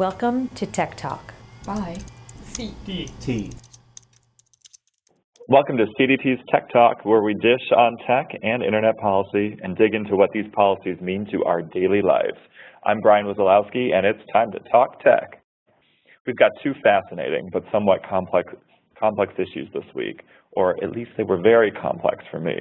Welcome to Tech Talk. Bye. CDT. Welcome to CDT's Tech Talk, where we dish on tech and internet policy and dig into what these policies mean to our daily lives. I'm Brian Wazalowski, and it's time to talk tech. We've got two fascinating but somewhat complex, complex issues this week, or at least they were very complex for me.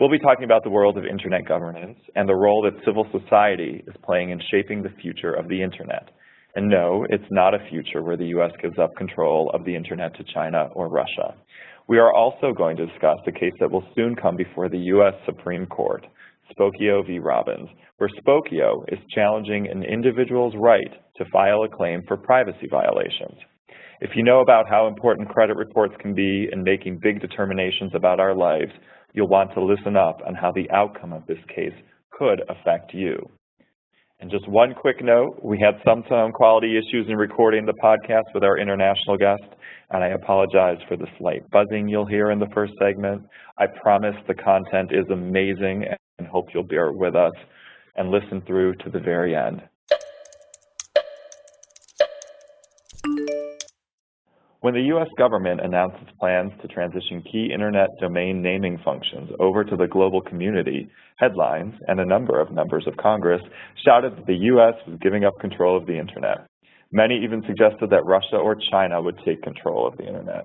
We'll be talking about the world of internet governance and the role that civil society is playing in shaping the future of the internet. And no, it's not a future where the U.S. gives up control of the internet to China or Russia. We are also going to discuss a case that will soon come before the U.S. Supreme Court, Spokeo v. Robins, where Spokeo is challenging an individual's right to file a claim for privacy violations. If you know about how important credit reports can be in making big determinations about our lives, you'll want to listen up on how the outcome of this case could affect you. And just one quick note, we had some sound quality issues in recording the podcast with our international guest, and I apologize for the slight buzzing you'll hear in the first segment. I promise the content is amazing and hope you'll bear with us and listen through to the very end. When the U.S. government announced its plans to transition key internet domain naming functions over to the global community, headlines and a number of members of Congress shouted that the U.S. was giving up control of the internet. Many even suggested that Russia or China would take control of the internet.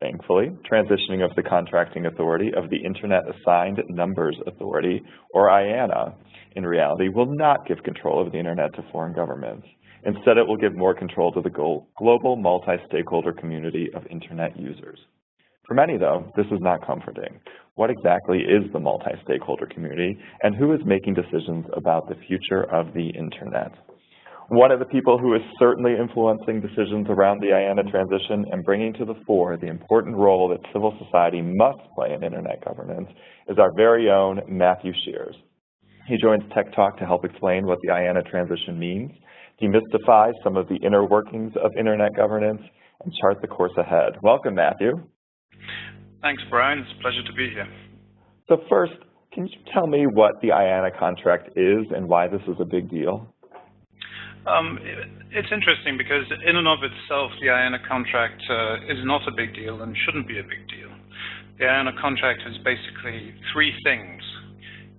Thankfully, transitioning of the contracting authority of the Internet Assigned Numbers Authority, or IANA, in reality will not give control of the internet to foreign governments. Instead, it will give more control to the global multi-stakeholder community of Internet users. For many, though, this is not comforting. What exactly is the multi-stakeholder community, and who is making decisions about the future of the Internet? One of the people who is certainly influencing decisions around the IANA transition and bringing to the fore the important role that civil society must play in Internet governance is our very own Matthew Shears. He joins Tech Talk to help explain what the IANA transition means demystify some of the inner workings of internet governance, and chart the course ahead. Welcome, Matthew. Thanks, Brian. It's a pleasure to be here. So first, can you tell me what the IANA contract is and why this is a big deal? Um, it's interesting because in and of itself, the IANA contract uh, is not a big deal and shouldn't be a big deal. The IANA contract is basically three things.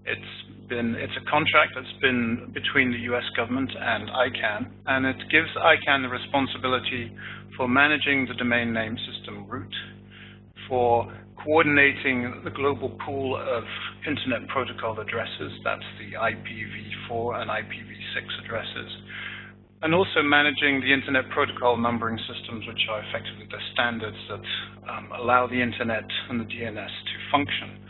It's been, it's a contract that's been between the US government and ICANN, and it gives ICANN the responsibility for managing the domain name system root, for coordinating the global pool of Internet Protocol addresses, that's the IPv4 and IPv6 addresses, and also managing the Internet Protocol numbering systems, which are effectively the standards that um, allow the Internet and the DNS to function.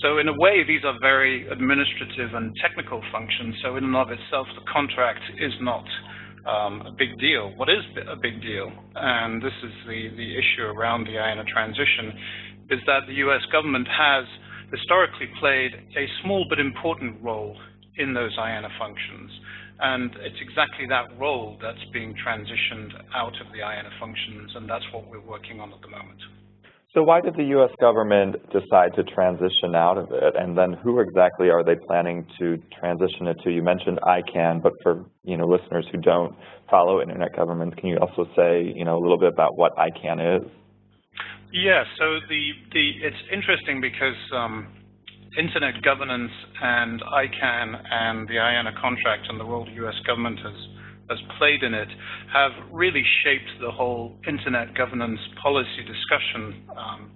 So in a way, these are very administrative and technical functions. So in and of itself, the contract is not um, a big deal. What is a big deal, and this is the, the issue around the IANA transition, is that the U.S. government has historically played a small but important role in those IANA functions. And it's exactly that role that's being transitioned out of the IANA functions, and that's what we're working on at the moment. So why did the U.S. government decide to transition out of it? And then who exactly are they planning to transition it to? You mentioned ICANN, but for you know listeners who don't follow internet governments, can you also say you know a little bit about what ICANN is? Yeah, so the, the it's interesting because um, internet governance and ICANN and the IANA contract and the role the U.S. government has has played in it have really shaped the whole internet governance policy discussion um,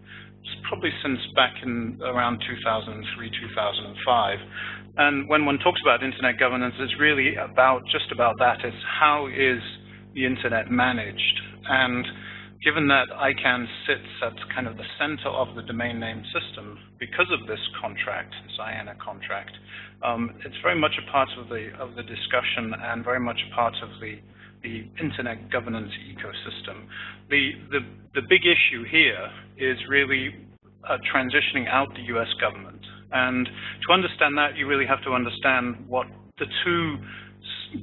probably since back in around 2003, 2005. And when one talks about internet governance, it's really about just about that. It's how is the internet managed? And given that ICANN sits at kind of the center of the domain name system, because of this contract, this IANA contract, um, it's very much a part of the of the discussion and very much a part of the the internet governance ecosystem. The the the big issue here is really uh, transitioning out the U.S. government, and to understand that, you really have to understand what the two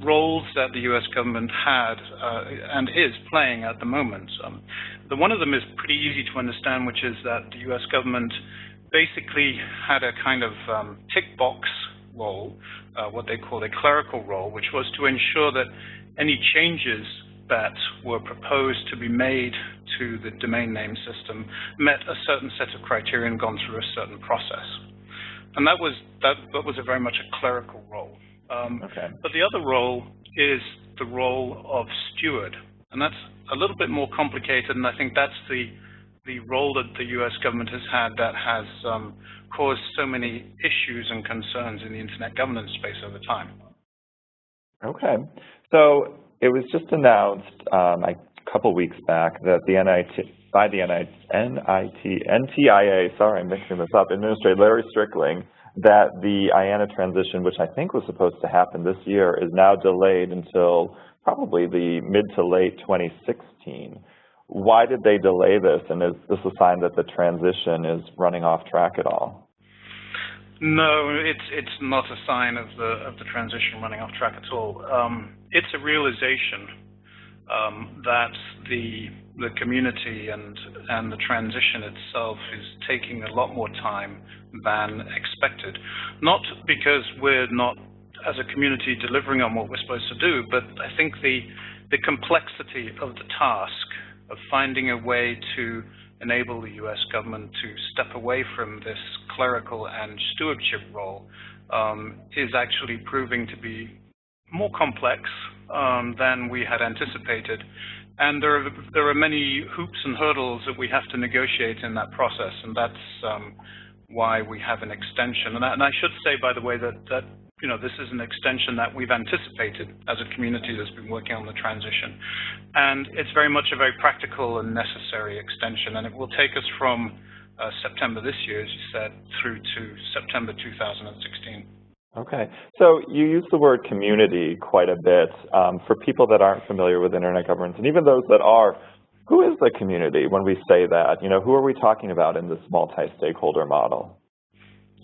roles that the U.S. government had uh, and is playing at the moment. Um, the one of them is pretty easy to understand, which is that the U.S. government basically had a kind of um, tick box role, uh, what they call a clerical role, which was to ensure that any changes that were proposed to be made to the domain name system met a certain set of criteria and gone through a certain process. And that was that, that was a very much a clerical role. Um, okay. But the other role is the role of steward, and that's a little bit more complicated, and I think that's the the role that the U.S. government has had that has um, caused so many issues and concerns in the internet governance space over time. Okay. So it was just announced um, a couple weeks back that the NIT, by the NIT, NIT, NTIA, sorry, I'm mixing this up, Administrator Larry Strickling, that the IANA transition, which I think was supposed to happen this year, is now delayed until probably the mid to late 2016. Why did they delay this, and is this a sign that the transition is running off track at all? No, it's it's not a sign of the of the transition running off track at all. Um, it's a realization um, that the the community and and the transition itself is taking a lot more time than expected. Not because we're not as a community delivering on what we're supposed to do, but I think the the complexity of the task of finding a way to enable the U.S. government to step away from this clerical and stewardship role um, is actually proving to be more complex um, than we had anticipated. And there are, there are many hoops and hurdles that we have to negotiate in that process, and that's um, why we have an extension. And I, and I, should say, by the way, that, that you know, this is an extension that we've anticipated as a community that's been working on the transition. And it's very much a very practical and necessary extension, and it will take us from uh, September this year, as you said, through to September 2016. Okay. So you use the word community quite a bit. Um, for people that aren't familiar with Internet governance, and even those that are, who is the community when we say that? You know, who are we talking about in this multi-stakeholder model?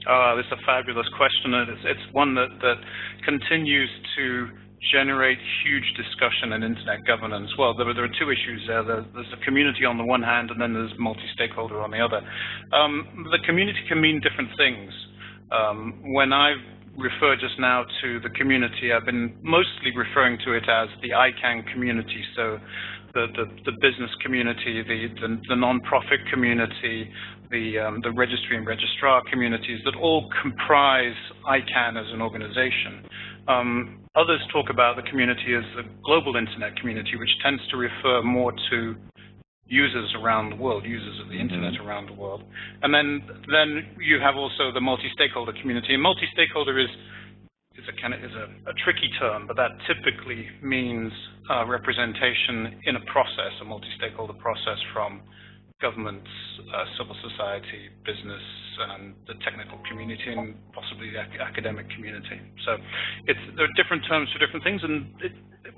Uh, this is a fabulous question, and it's, it's one that, that continues to generate huge discussion in internet governance. Well, there, there are two issues there. There's, there's the community on the one hand, and then there's multi-stakeholder on the other. Um, the community can mean different things. Um, when I refer just now to the community, I've been mostly referring to it as the ICANN community. So the, the, the business community, the, the, the non-profit community, the, um, the registry and registrar communities that all comprise ICANN as an organization. Um, others talk about the community as the global internet community, which tends to refer more to users around the world, users of the mm-hmm. internet around the world. And then, then you have also the multi-stakeholder community. And multi-stakeholder is is a kind of is a, a, tricky term, but that typically means uh, representation in a process, a multi-stakeholder process from governments, uh, civil society, business, and the technical community, and possibly the ac academic community. So there are different terms for different things, and it,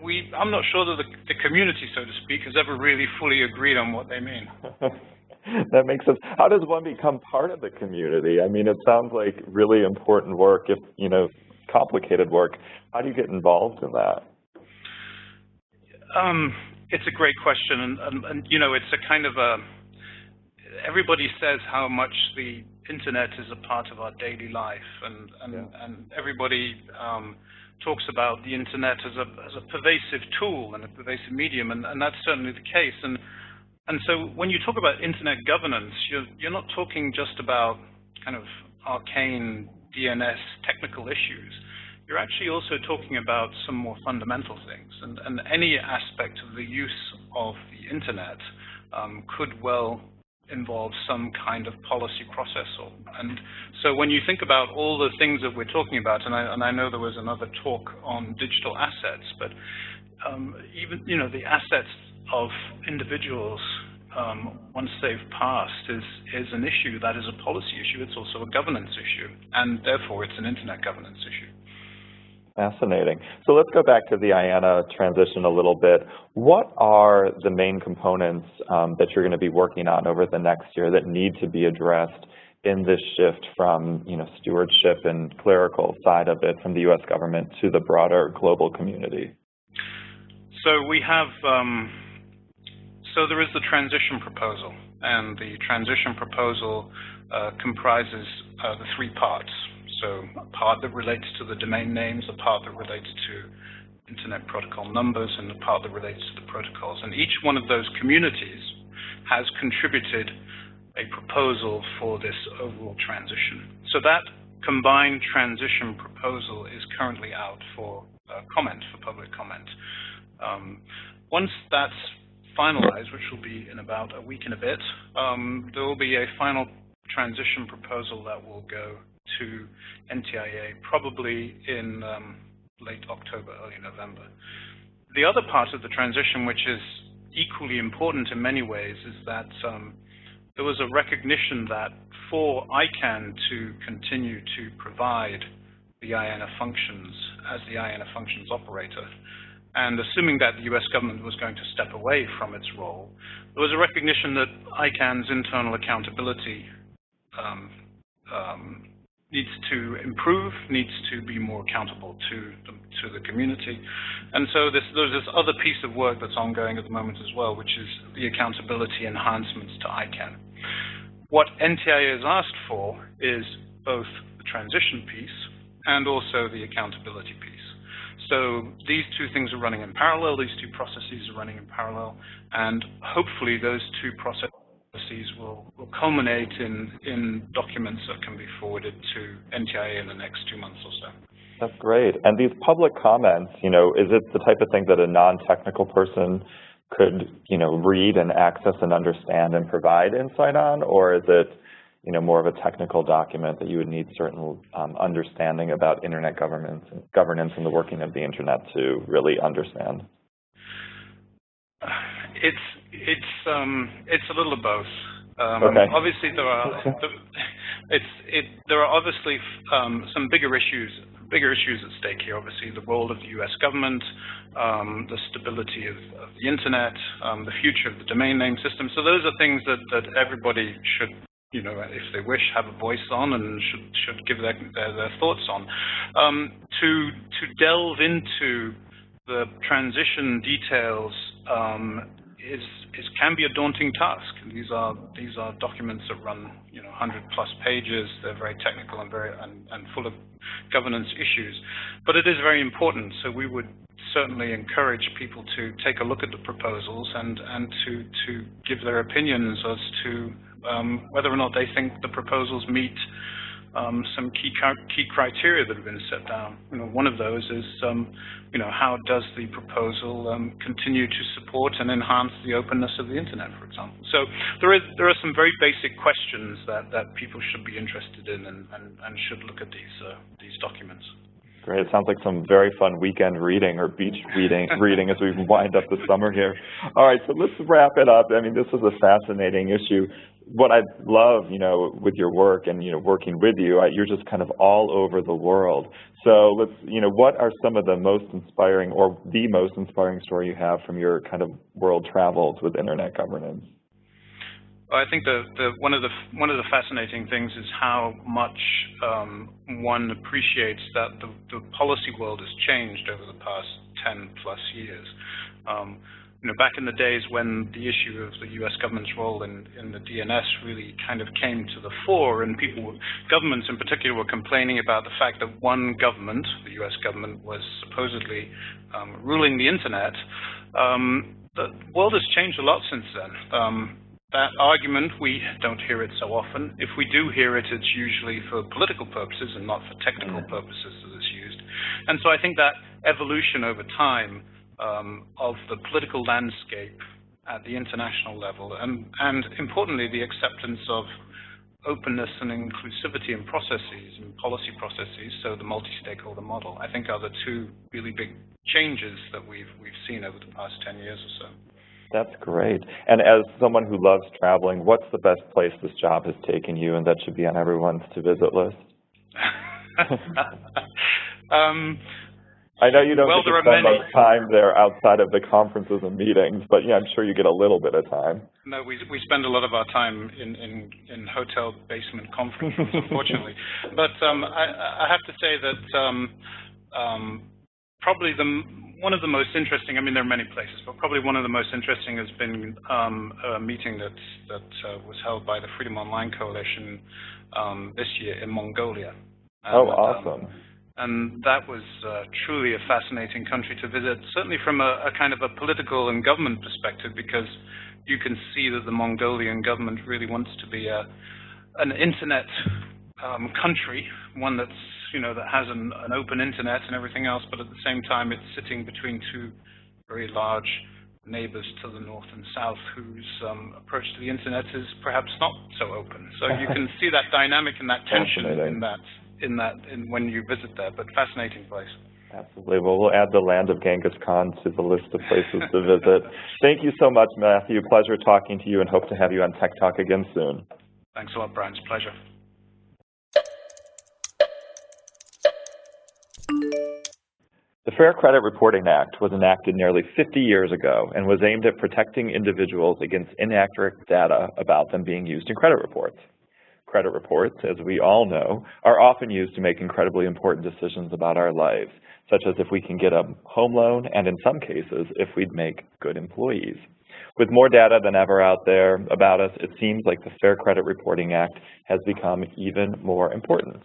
we, I'm not sure that the, the community, so to speak, has ever really fully agreed on what they mean. that makes sense. How does one become part of the community? I mean, it sounds like really important work, if you know, complicated work. How do you get involved in that? Um, it's a great question, and, and, and, you know, it's a kind of a everybody says how much the internet is a part of our daily life, and and, yeah. and everybody um, talks about the internet as a as a pervasive tool and a pervasive medium, and, and that's certainly the case. And and so when you talk about internet governance, you're you're not talking just about kind of arcane DNS technical issues. You're actually also talking about some more fundamental things, and, and any aspect of the use of the internet um, could well involve some kind of policy process. Or, and so when you think about all the things that we're talking about, and I, and I know there was another talk on digital assets, but um, even you know the assets of individuals um, once they've passed is is an issue that is a policy issue. It's also a governance issue, and therefore it's an internet governance issue. Fascinating. So let's go back to the IANA transition a little bit. What are the main components um, that you're going to be working on over the next year that need to be addressed in this shift from you know, stewardship and clerical side of it from the U.S. government to the broader global community? So we have, um, so there is the transition proposal, and the transition proposal uh, comprises uh, the three parts. So a part that relates to the domain names, a part that relates to Internet Protocol numbers and a part that relates to the protocols. And each one of those communities has contributed a proposal for this overall transition. So that combined transition proposal is currently out for uh, comment, for public comment. Um, once that's finalized, which will be in about a week and a bit, um, there will be a final transition proposal that will go to NTIA probably in um, late October, early November. The other part of the transition, which is equally important in many ways, is that um, there was a recognition that for ICANN to continue to provide the IANA functions as the IANA functions operator, and assuming that the US government was going to step away from its role, there was a recognition that ICANN's internal accountability um, um, needs to improve, needs to be more accountable to the, to the community. And so this, there's this other piece of work that's ongoing at the moment as well, which is the accountability enhancements to ICANN. What NTIA has asked for is both the transition piece and also the accountability piece. So these two things are running in parallel, these two processes are running in parallel, and hopefully those two processes will, will culminate in, in documents that can be forwarded to NTIA in the next two months or so. That's great. And these public comments, you know, is it the type of thing that a non-technical person could, you know, read and access and understand and provide insight on, or is it, you know, more of a technical document that you would need certain um, understanding about internet governance, and governance and the working of the internet to really understand? It's it's um, it's a little of both. Um, okay. Obviously, there are it's it there are obviously um, some bigger issues bigger issues at stake here. Obviously, the role of the U.S. government, um, the stability of, of the internet, um, the future of the domain name system. So those are things that that everybody should you know, if they wish, have a voice on and should should give their their, their thoughts on. Um, to to delve into the transition details um, is, is can be a daunting task. These are these are documents that run you know 100 plus pages. They're very technical and very and, and full of governance issues, but it is very important. So we would certainly encourage people to take a look at the proposals and and to to give their opinions as to um, whether or not they think the proposals meet um, some key key criteria that have been set down. You know, one of those is, um, you know, how does the proposal um, continue to support and enhance the openness of the internet, for example? So there is there are some very basic questions that, that people should be interested in and, and, and should look at these uh, these documents. Great. It sounds like some very fun weekend reading or beach reading reading as we wind up the summer here. All right, so let's wrap it up. I mean, this is a fascinating issue what I love, you know, with your work and, you know, working with you, I, you're just kind of all over the world. So let's, you know, what are some of the most inspiring or the most inspiring story you have from your kind of world travels with internet governance? I think the, the, one of the one of the fascinating things is how much um, one appreciates that the, the policy world has changed over the past 10 plus years. Um, you know, back in the days when the issue of the U.S. government's role in, in the DNS really kind of came to the fore, and people, governments in particular, were complaining about the fact that one government, the U.S. government, was supposedly um, ruling the internet. Um, the world has changed a lot since then. Um, that argument, we don't hear it so often. If we do hear it, it's usually for political purposes and not for technical purposes that it's used. And so I think that evolution over time um, of the political landscape at the international level, and, and importantly, the acceptance of openness and inclusivity in processes and policy processes, so the multi-stakeholder model, I think are the two really big changes that we've we've seen over the past 10 years or so. That's great. And as someone who loves traveling, what's the best place this job has taken you and that should be on everyone's to-visit list? um, I know you don't well, get to spend much time there outside of the conferences and meetings, but yeah, I'm sure you get a little bit of time. No, we we spend a lot of our time in in, in hotel basement conferences, unfortunately. But um, I, I have to say that um, um, probably the one of the most interesting. I mean, there are many places, but probably one of the most interesting has been um, a meeting that that uh, was held by the Freedom Online Coalition um, this year in Mongolia. oh, um, awesome! And that was uh, truly a fascinating country to visit, certainly from a, a, kind of a political and government perspective, because you can see that the Mongolian government really wants to be a, an internet um, country, one that's you know that has an, an open internet and everything else, but at the same time it's sitting between two very large neighbors to the north and south whose um, approach to the internet is perhaps not so open. So you can see that dynamic and that tension in that in that in when you visit there. But fascinating place. Absolutely. Well, we'll add the land of Genghis Khan to the list of places to visit. Thank you so much, Matthew. Pleasure talking to you, and hope to have you on Tech Talk again soon. Thanks a lot, Brian. It's a pleasure. The Fair Credit Reporting Act was enacted nearly 50 years ago and was aimed at protecting individuals against inaccurate data about them being used in credit reports. Credit reports, as we all know, are often used to make incredibly important decisions about our lives, such as if we can get a home loan and in some cases, if we'd make good employees. With more data than ever out there about us, it seems like the Fair Credit Reporting Act has become even more important.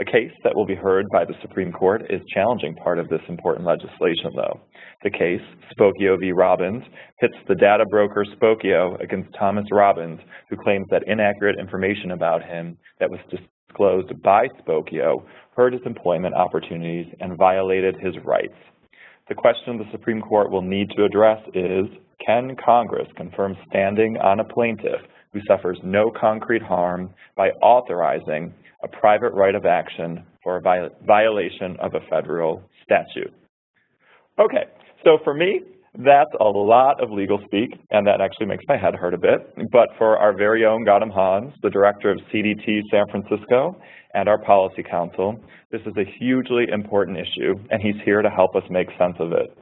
A case that will be heard by the Supreme Court is challenging part of this important legislation, though. The case, Spokeo v. Robins, pits the data broker Spokeo against Thomas Robins, who claims that inaccurate information about him that was disclosed by Spokeo hurt his employment opportunities and violated his rights. The question the Supreme Court will need to address is, can Congress confirm standing on a plaintiff who suffers no concrete harm by authorizing a private right of action for a violation of a federal statute. Okay, so for me, that's a lot of legal speak, and that actually makes my head hurt a bit. But for our very own Gautam Hans, the director of CDT San Francisco, and our policy counsel, this is a hugely important issue, and he's here to help us make sense of it.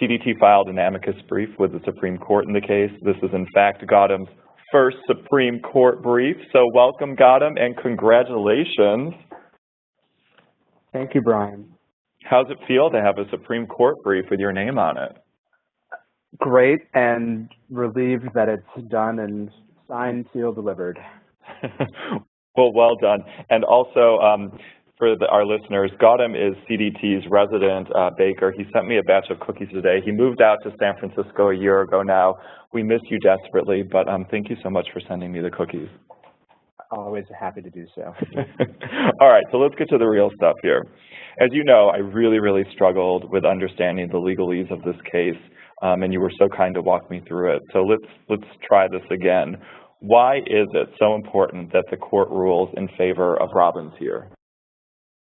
CDT filed an amicus brief with the Supreme Court in the case. This is, in fact, Gautam's first Supreme Court brief. So welcome, Gautam, and congratulations. Thank you, Brian. How's it feel to have a Supreme Court brief with your name on it? Great, and relieved that it's done and signed, sealed, delivered. well, well done. And also, um, for the, our listeners, Gautam is CDT's resident uh, baker. He sent me a batch of cookies today. He moved out to San Francisco a year ago now. We miss you desperately, but um, thank you so much for sending me the cookies. Always happy to do so. All right, so let's get to the real stuff here. As you know, I really, really struggled with understanding the legalese of this case, um, and you were so kind to walk me through it. So let's let's try this again. Why is it so important that the court rules in favor of Robins here?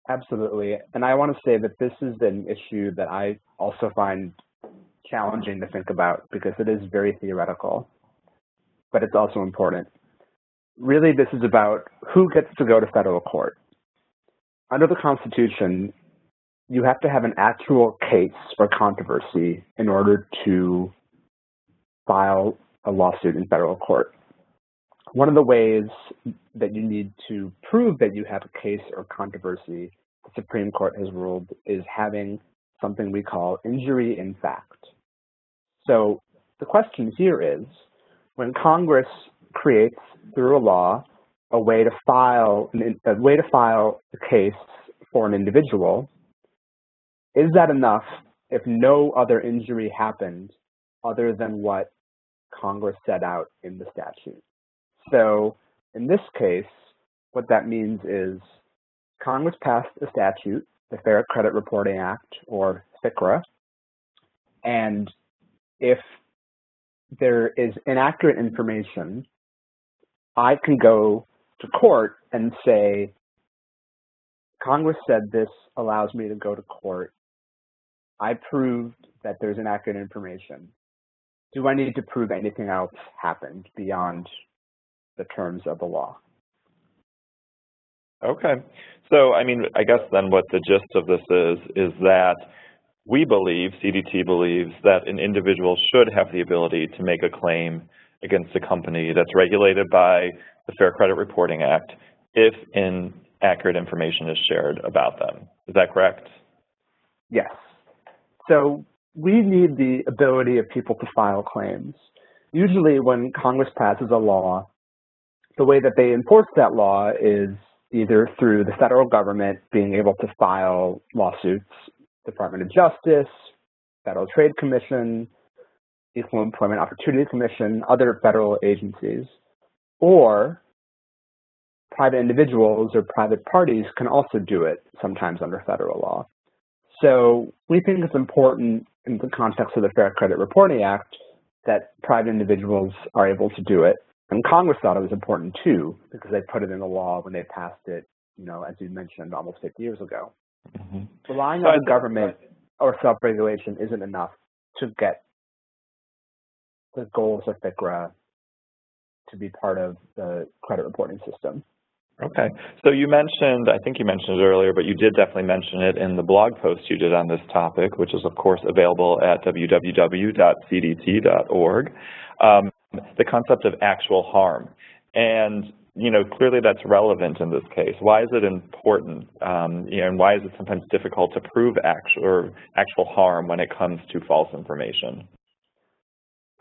Absolutely. And I want to say that this is an issue that I also find challenging to think about because it is very theoretical, but it's also important. Really, this is about who gets to go to federal court. Under the Constitution, you have to have an actual case or controversy in order to file a lawsuit in federal court. One of the ways that you need to prove that you have a case or controversy, the Supreme Court has ruled, is having something we call injury in fact. So the question here is, when Congress creates through a law a way to file a way to file a case for an individual, is that enough if no other injury happened other than what Congress set out in the statute? So in this case, what that means is Congress passed a statute, the Fair Credit Reporting Act, or FCRA, and if there is inaccurate information, I can go to court and say, Congress said this allows me to go to court. I proved that there's inaccurate information. Do I need to prove anything else happened beyond the terms of the law. Okay. So, I mean, I guess then what the gist of this is, is that we believe, CDT believes, that an individual should have the ability to make a claim against a company that's regulated by the Fair Credit Reporting Act if inaccurate information is shared about them. Is that correct? Yes. So we need the ability of people to file claims. Usually when Congress passes a law, the way that they enforce that law is either through the federal government being able to file lawsuits, Department of Justice, Federal Trade Commission, Equal Employment Opportunity Commission, other federal agencies, or private individuals or private parties can also do it sometimes under federal law. So we think it's important in the context of the Fair Credit Reporting Act that private individuals are able to do it. And Congress thought it was important too, because they put it in the law when they passed it, you know, as you mentioned, almost 50 years ago. Mm -hmm. Relying so on the government or self-regulation isn't enough to get the goals of FCRA to be part of the credit reporting system. Okay. So you mentioned, I think you mentioned it earlier, but you did definitely mention it in the blog post you did on this topic, which is, of course, available at www.cdt.org, um, the concept of actual harm. And, you know, clearly that's relevant in this case. Why is it important, um, you know, and why is it sometimes difficult to prove actual, or actual harm when it comes to false information?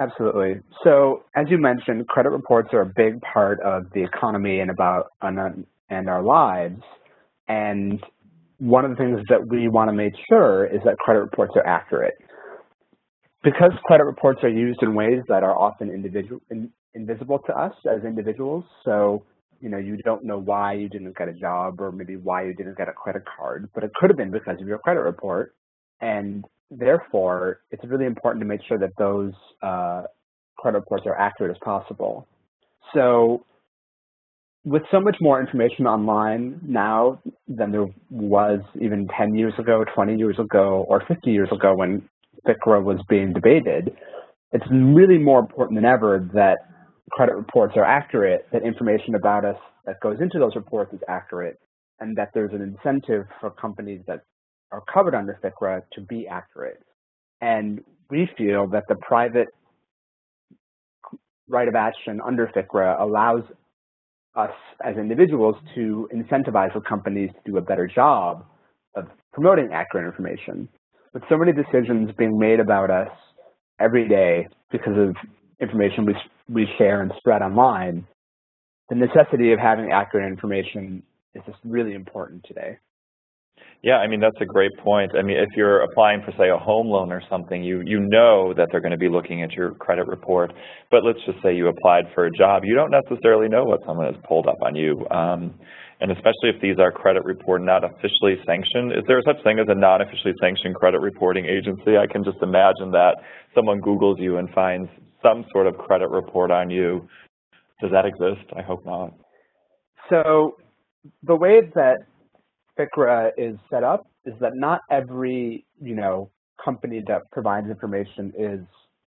Absolutely. So as you mentioned, credit reports are a big part of the economy and about and our lives. And one of the things that we want to make sure is that credit reports are accurate. Because credit reports are used in ways that are often individual, in, invisible to us as individuals, so you know you don't know why you didn't get a job or maybe why you didn't get a credit card, but it could have been because of your credit report. And therefore, it's really important to make sure that those uh, credit reports are accurate as possible. So with so much more information online now than there was even 10 years ago, 20 years ago, or 50 years ago when FCRA was being debated, it's really more important than ever that credit reports are accurate, that information about us that goes into those reports is accurate, and that there's an incentive for companies that are covered under FCRA to be accurate. And we feel that the private right of action under FCRA allows us as individuals to incentivize the companies to do a better job of promoting accurate information. With so many decisions being made about us every day because of information we, we share and spread online, the necessity of having accurate information is just really important today. Yeah, I mean, that's a great point. I mean, if you're applying for, say, a home loan or something, you, you know that they're going to be looking at your credit report. But let's just say you applied for a job. You don't necessarily know what someone has pulled up on you. Um, and especially if these are credit report not officially sanctioned. Is there such thing as a non-officially sanctioned credit reporting agency? I can just imagine that someone Googles you and finds some sort of credit report on you. Does that exist? I hope not. So the way that FCRA is set up is that not every, you know, company that provides information is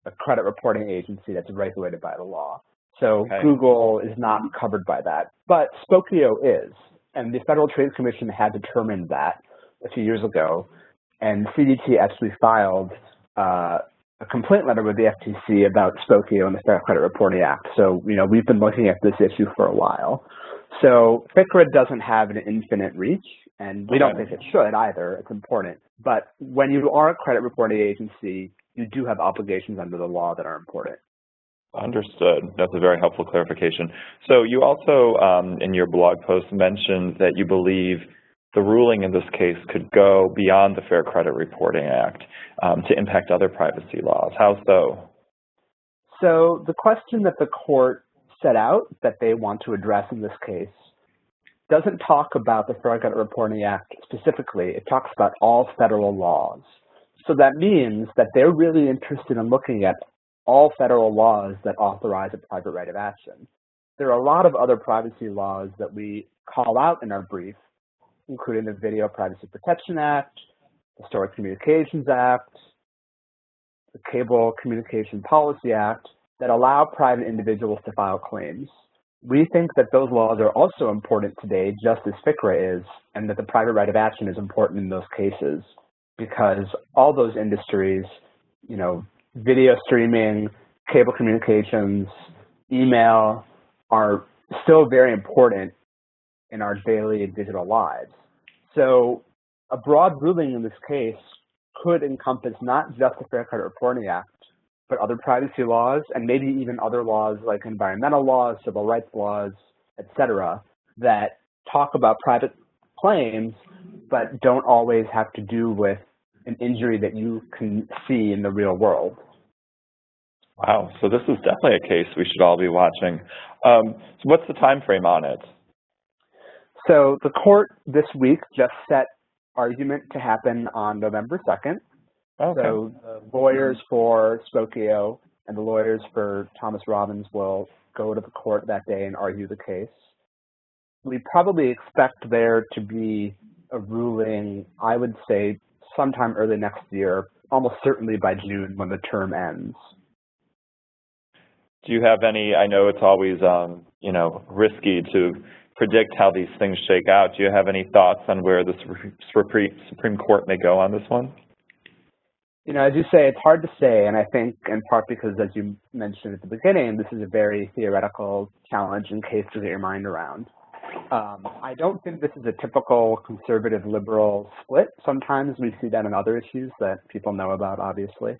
a credit reporting agency that's regulated by the law. So okay. Google is not covered by that, but Spokeo is, and the Federal Trade Commission had determined that a few years ago, and CDT actually filed uh, a complaint letter with the FTC about Spokeo and the Fair Credit Reporting Act. So, you know, we've been looking at this issue for a while. So FCRA doesn't have an infinite reach, and we don't think it should either. It's important. But when you are a credit reporting agency, you do have obligations under the law that are important. Understood. That's a very helpful clarification. So you also, um, in your blog post, mentioned that you believe the ruling in this case could go beyond the Fair Credit Reporting Act um, to impact other privacy laws. How so? So the question that the court set out that they want to address in this case doesn't talk about the Fair Credit Reporting Act specifically. It talks about all federal laws. So that means that they're really interested in looking at all federal laws that authorize a private right of action. There are a lot of other privacy laws that we call out in our brief, including the Video Privacy Protection Act, the Stored Communications Act, the Cable Communication Policy Act, that allow private individuals to file claims. We think that those laws are also important today, just as FCRA is, and that the private right of action is important in those cases because all those industries, you know, video streaming, cable communications, email, are still very important in our daily digital lives. So a broad ruling in this case could encompass not just the Fair Credit Reporting Act, but other privacy laws and maybe even other laws like environmental laws, civil rights laws, et cetera, that talk about private claims, but don't always have to do with an injury that you can see in the real world. Wow, so this is definitely a case we should all be watching. Um, so what's the time frame on it? So the court this week just set argument to happen on November 2nd. Okay. So the lawyers for Spokeo and the lawyers for Thomas Robins will go to the court that day and argue the case. We probably expect there to be a ruling, I would say, sometime early next year, almost certainly by June when the term ends. Do you have any, I know it's always, um, you know, risky to predict how these things shake out. Do you have any thoughts on where the Supreme Court may go on this one? You know, as you say, it's hard to say, and I think in part because, as you mentioned at the beginning, this is a very theoretical, challenge challenging case to get your mind around. Um, I don't think this is a typical conservative liberal split. Sometimes we see that in other issues that people know about, obviously.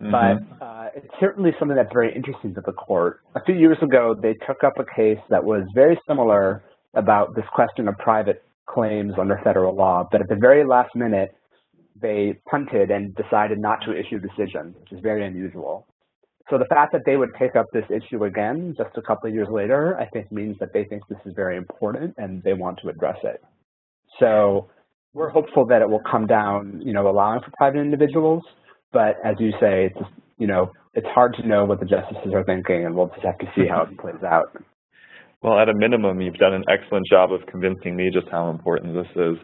Mm -hmm. But uh, it's certainly something that's very interesting to the court. A few years ago, they took up a case that was very similar about this question of private claims under federal law, but at the very last minute, they punted and decided not to issue a decision, which is very unusual. So the fact that they would take up this issue again just a couple of years later, I think means that they think this is very important and they want to address it. So we're hopeful that it will come down, you know, allowing for private individuals, but as you say, it's, you know, it's hard to know what the justices are thinking and we'll just have to see how it plays out. Well, at a minimum, you've done an excellent job of convincing me just how important this is.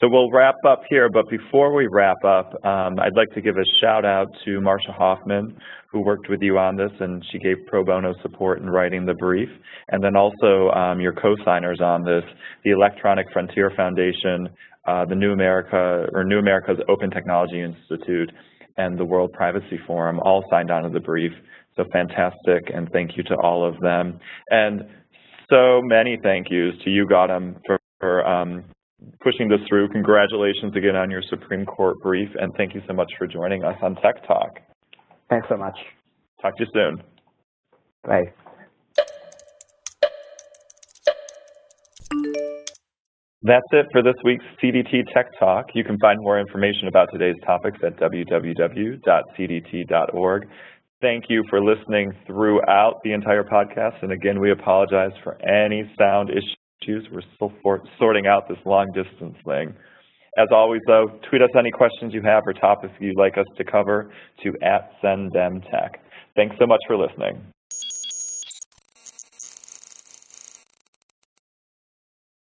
So we'll wrap up here, but before we wrap up, um, I'd like to give a shout out to Marcia Hofmann, who worked with you on this, and she gave pro bono support in writing the brief, and then also um, your co-signers on this, the Electronic Frontier Foundation, uh, the New America, or New America's Open Technology Institute, and the World Privacy Forum all signed on to the brief. So fantastic, and thank you to all of them. And so many thank yous to you, Gautam, for, for um, pushing this through. Congratulations again on your Supreme Court brief, and thank you so much for joining us on Tech Talk. Thanks so much. Talk to you soon. Bye. That's it for this week's CDT Tech Talk. You can find more information about today's topics at www.cdt.org. Thank you for listening throughout the entire podcast. And again, we apologize for any sound issues. We're still sorting out this long distance thing. As always, though, tweet us any questions you have or topics you'd like us to cover to at SendTech. Thanks so much for listening.